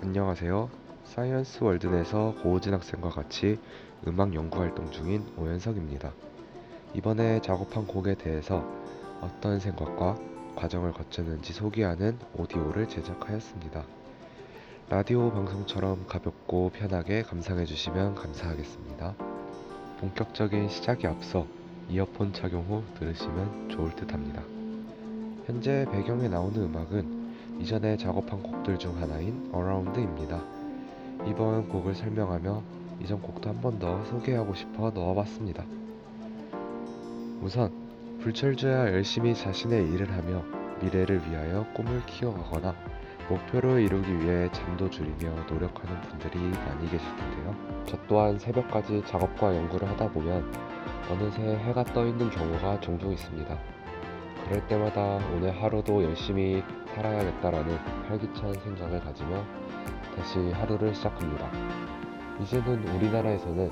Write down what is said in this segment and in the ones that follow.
안녕하세요. 사이언스 월드에서 고우진 학생과 같이 음악 연구 활동 중인 오현석입니다. 이번에 작업한 곡에 대해서 어떤 생각과 과정을 거쳤는지 소개하는 오디오를 제작하였습니다. 라디오 방송처럼 가볍고 편하게 감상해 주시면 감사하겠습니다. 본격적인 시작에 앞서 이어폰 착용 후 들으시면 좋을 듯 합니다. 현재 배경에 나오는 음악은 이전에 작업한 곡들 중 하나인 Around입니다. 이번 곡을 설명하며 이전 곡도 한 번 더 소개하고 싶어 넣어봤습니다. 우선 불철주야 열심히 자신의 일을 하며 미래를 위하여 꿈을 키워가거나 목표를 이루기 위해 잠도 줄이며 노력하는 분들이 많이 계실 텐데요. 저 또한 새벽까지 작업과 연구를 하다 보면 어느새 해가 떠 있는 경우가 종종 있습니다. 그럴 때마다 오늘 하루도 열심히 살아야겠다라는 활기찬 생각을 가지며 다시 하루를 시작합니다. 이제는 우리나라에서는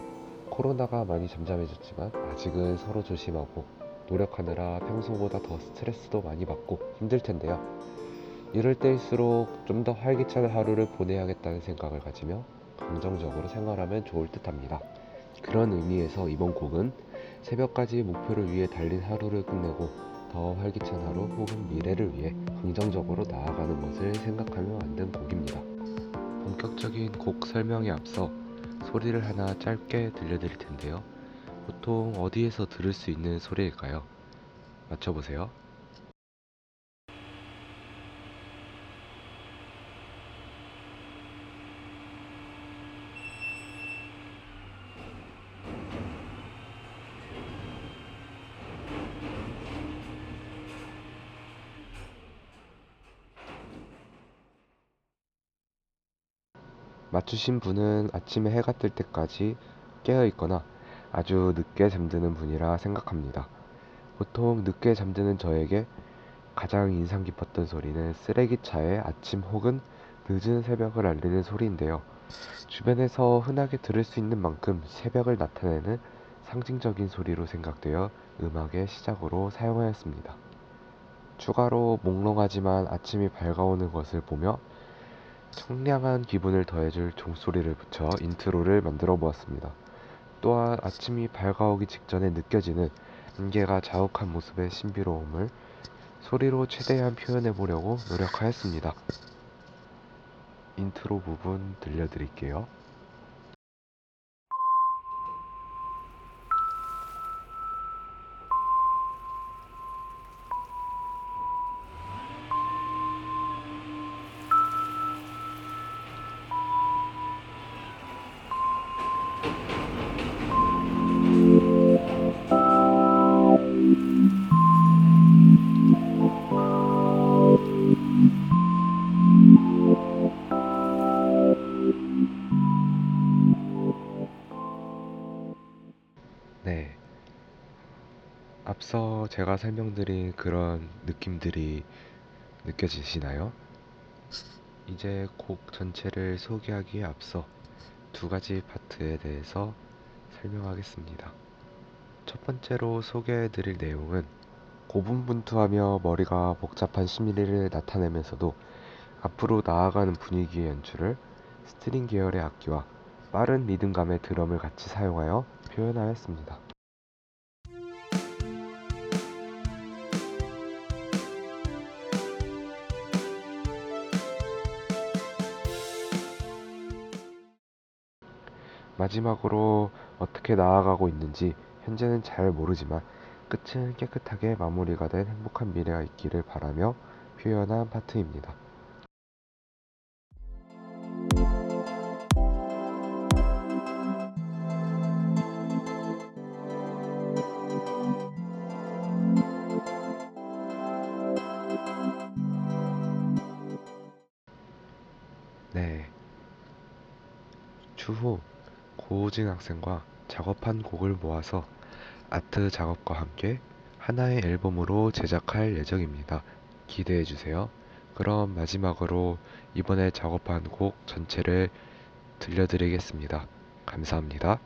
코로나가 많이 잠잠해졌지만 아직은 서로 조심하고 노력하느라 평소보다 더 스트레스도 많이 받고 힘들 텐데요. 이럴 때일수록 좀 더 활기찬 하루를 보내야겠다는 생각을 가지며 긍정적으로 생활하면 좋을 듯 합니다. 그런 의미에서 이번 곡은 새벽까지 목표를 위해 달린 하루를 끝내고 더 활기찬 하루 혹은 미래를 위해 긍정적으로 나아가는 것을 생각하며 만든 곡입니다. 본격적인 곡 설명에 앞서 소리를 하나 짧게 들려드릴 텐데요. 보통 어디에서 들을 수 있는 소리일까요? 맞춰보세요. 맞추신 분은 아침에 해가 뜰 때까지 깨어 있거나 아주 늦게 잠드는 분이라 생각합니다. 보통 늦게 잠드는 저에게 가장 인상 깊었던 소리는 쓰레기차의 아침 혹은 늦은 새벽을 알리는 소리인데요. 주변에서 흔하게 들을 수 있는 만큼 새벽을 나타내는 상징적인 소리로 생각되어 음악의 시작으로 사용하였습니다. 추가로 몽롱하지만 아침이 밝아오는 것을 보며 청량한 기분을 더해줄 종소리를 붙여 인트로를 만들어 보았습니다. 또한 아침이 밝아오기 직전에 느껴지는 안개가 자욱한 모습의 신비로움을 소리로 최대한 표현해 보려고 노력하였습니다. 인트로 부분 들려드릴게요. 앞서 제가 설명드린 그런 느낌들이 느껴지시나요? 이제 곡 전체를 소개하기에 앞서 두 가지 파트에 대해서 설명하겠습니다. 첫 번째로 소개해 드릴 내용은 고군분투하며 머리가 복잡한 심리를 나타내면서도 앞으로 나아가는 분위기의 연출을 스트링 계열의 악기와 빠른 리듬감의 드럼을 같이 사용하여 표현하였습니다. 마지막으로 어떻게 나아가고 있는지 현재는 잘 모르지만 끝은 깨끗하게 마무리가 된 행복한 미래가 있기를 바라며 표현한 파트입니다. 네. 추후 고우진 학생과 작업한 곡을 모아서 아트 작업과 함께 하나의 앨범으로 제작할 예정입니다. 기대해 주세요. 그럼 마지막으로 이번에 작업한 곡 전체를 들려드리겠습니다. 감사합니다.